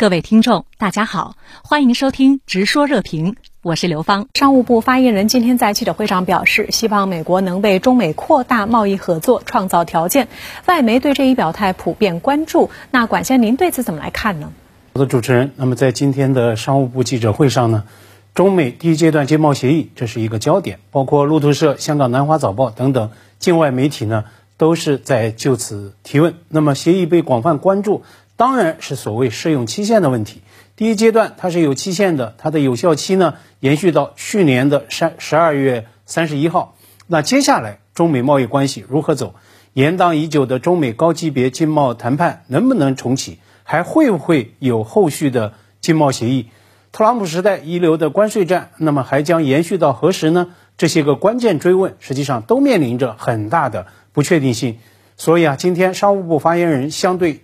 各位听众，大家好，欢迎收听《直说热评》，我是刘芳。商务部发言人今天在记者会上表示，希望美国能为中美扩大贸易合作创造条件。外媒对这一表态普遍关注，那管先您对此怎么来看呢？我的主持人，那么在今天的商务部记者会上呢，中美第一阶段经贸协议这是一个焦点，包括路透社、香港南华早报等等境外媒体呢都是在就此提问。那么协议被广泛关注。当然是所谓适用期限的问题。第一阶段它是有期限的，它的有效期呢延续到去年的三十二月三十一号。那接下来中美贸易关系如何走？延宕已久的中美高级别经贸谈判能不能重启？还会不会有后续的经贸协议？特朗普时代遗留的关税战，那么还将延续到何时呢？这些个关键追问，实际上都面临着很大的不确定性。所以啊，今天商务部发言人相对。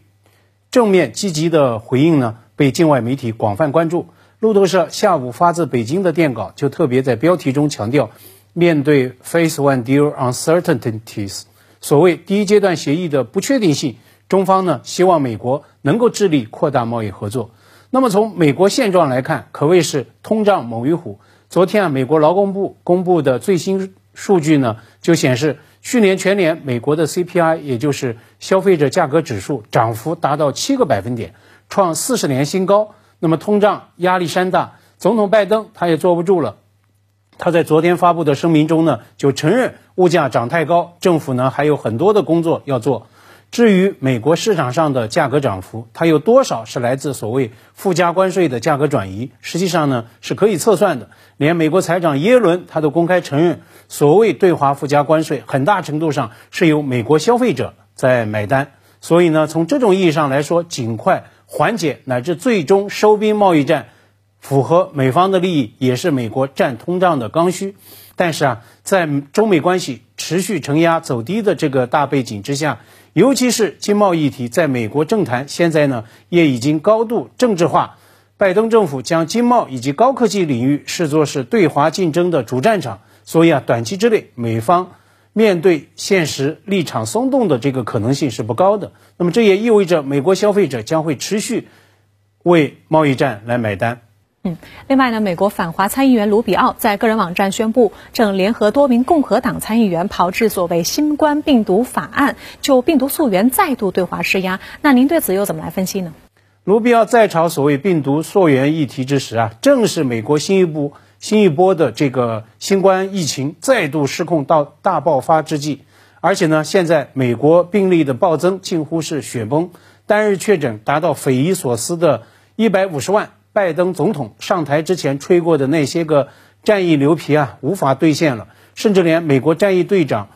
正面积极的回应呢，被境外媒体广泛关注。路透社下午发自北京的电稿就特别在标题中强调，面对 face One Deal uncertainties，所谓第一阶段协议的不确定性，中方呢希望美国能够致力扩大贸易合作。那么从美国现状来看，可谓是通胀猛于虎。昨天啊，美国劳工部公布的最新数据呢，就显示。去年全年美国的 CPI，也就是消费者价格指数，涨幅达到七个百分点，创四十年新高。那么通胀压力山大，总统拜登他也坐不住了。他在昨天发布的声明中呢，就承认物价涨太高，政府呢还有很多的工作要做。至于美国市场上的价格涨幅，它有多少是来自所谓附加关税的价格转移？实际上呢是可以测算的。连美国财长耶伦他都公开承认，所谓对华附加关税，很大程度上是由美国消费者在买单。所以呢，从这种意义上来说，尽快缓解乃至最终收兵贸易战，符合美方的利益，也是美国战通胀的刚需。但是啊，在中美关系持续承压走低的这个大背景之下，尤其是经贸议题，在美国政坛现在呢也已经高度政治化。拜登政府将经贸以及高科技领域视作是对华竞争的主战场，所以啊，短期之内美方面对现实立场松动的这个可能性是不高的。那么这也意味着美国消费者将会持续为贸易战来买单。嗯，另外呢，美国反华参议员卢比奥在个人网站宣布，正联合多名共和党参议员炮制所谓新冠病毒法案，就病毒溯源再度对华施压。那您对此又怎么来分析呢？卢比奥在炒所谓病毒溯源议题之时啊，正是美国新一波新一波的这个新冠疫情再度失控到大爆发之际，而且呢，现在美国病例的暴增近乎是雪崩，单日确诊达到匪夷所思的一百五十万。拜登总统上台之前吹过的那些个战役牛皮啊，无法兑现了。甚至连美国战役队长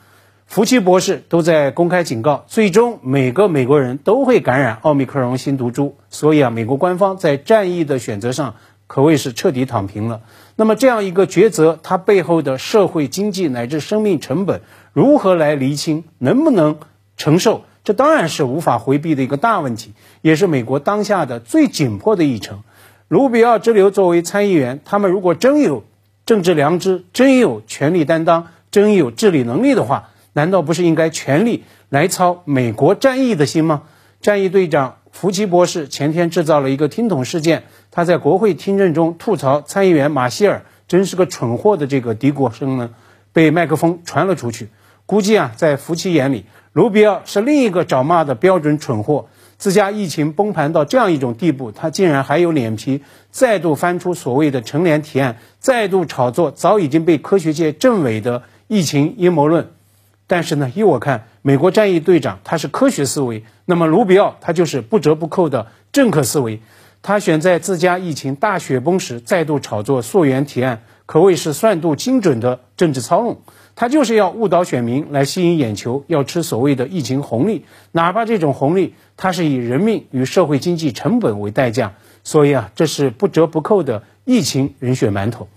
福奇博士都在公开警告，最终每个美国人都会感染奥密克戎新毒株。所以啊，美国官方在战役的选择上可谓是彻底躺平了。那么这样一个抉择，它背后的社会、经济乃至生命成本如何来厘清，能不能承受？这当然是无法回避的一个大问题，也是美国当下的最紧迫的议程。卢比奥之流作为参议员，他们如果真有政治良知，真有权力担当，真有治理能力的话，难道不是应该全力来操美国战役的心吗？战役队长福奇博士前天制造了一个听筒事件，他在国会听证中吐槽参议员马歇尔真是个蠢货的这个嘀咕声呢，被麦克风传了出去。估计啊，在福奇眼里，卢比奥是另一个找骂的标准蠢货。自家疫情崩盘到这样一种地步，他竟然还有脸皮再度翻出所谓的成联提案，再度炒作早已经被科学界证伪的疫情阴谋论。但是呢，依我看，美国战役队长他是科学思维，那么卢比奥他就是不折不扣的政客思维。他选在自家疫情大雪崩时再度炒作溯源提案，可谓是算度精准的政治操弄。他就是要误导选民来吸引眼球，要吃所谓的疫情红利，哪怕这种红利它是以人命与社会经济成本为代价。所以啊，这是不折不扣的疫情人血馒头。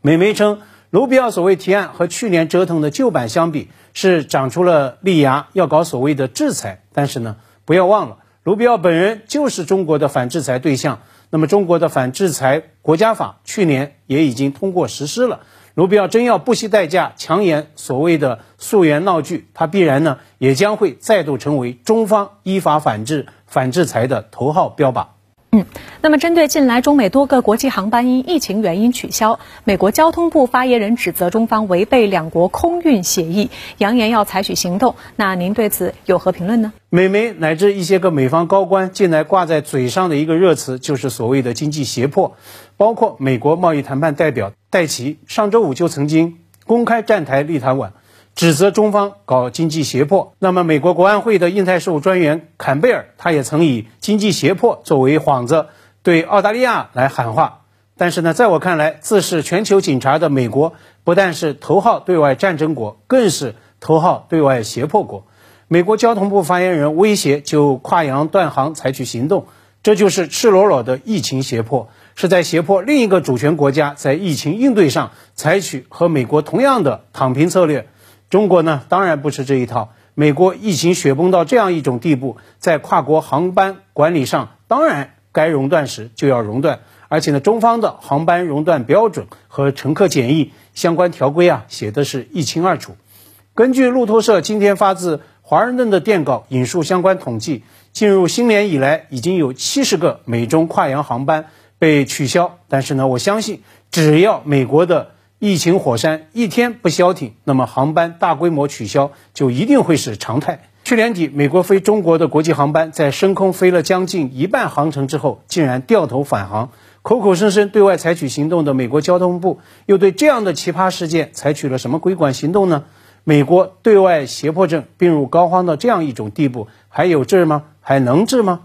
美媒称，卢比奥所谓提案和去年折腾的旧版相比，是长出了利牙，要搞所谓的制裁。但是呢，不要忘了，卢比奥本人就是中国的反制裁对象。那么，中国的反制裁国家法去年也已经通过实施了。卢比奥真要不惜代价强演所谓的溯源闹剧，他必然呢也将会再度成为中方依法反制、反制裁的头号标靶。嗯，那么针对近来中美多个国际航班因疫情原因取消，美国交通部发言人指责中方违背两国空运协议，扬言要采取行动。那您对此有何评论呢？美媒乃至一些个美方高官近来挂在嘴上的一个热词，就是所谓的经济胁迫。包括美国贸易谈判代表戴奇上周五就曾经公开站台立陶宛。指责中方搞经济胁迫。那么，美国国安会的印太事务专员坎贝尔，他也曾以经济胁迫作为幌子，对澳大利亚来喊话。但是呢，在我看来，自是全球警察的美国，不但是头号对外战争国，更是头号对外胁迫国。美国交通部发言人威胁就跨洋断航采取行动，这就是赤裸裸的疫情胁迫，是在胁迫另一个主权国家在疫情应对上采取和美国同样的躺平策略。中国呢，当然不吃这一套。美国疫情雪崩到这样一种地步，在跨国航班管理上，当然该熔断时就要熔断。而且呢，中方的航班熔断标准和乘客检疫相关条规啊，写的是一清二楚。根据路透社今天发自华盛顿的电稿引述相关统计，进入新年以来，已经有七十个美中跨洋航班被取消。但是呢，我相信，只要美国的疫情火山一天不消停，那么航班大规模取消就一定会是常态。去年底，美国飞中国的国际航班在升空飞了将近一半航程之后，竟然掉头返航。口口声声对外采取行动的美国交通部，又对这样的奇葩事件采取了什么规管行动呢？美国对外胁迫症病入膏肓到这样一种地步，还有治吗？还能治吗？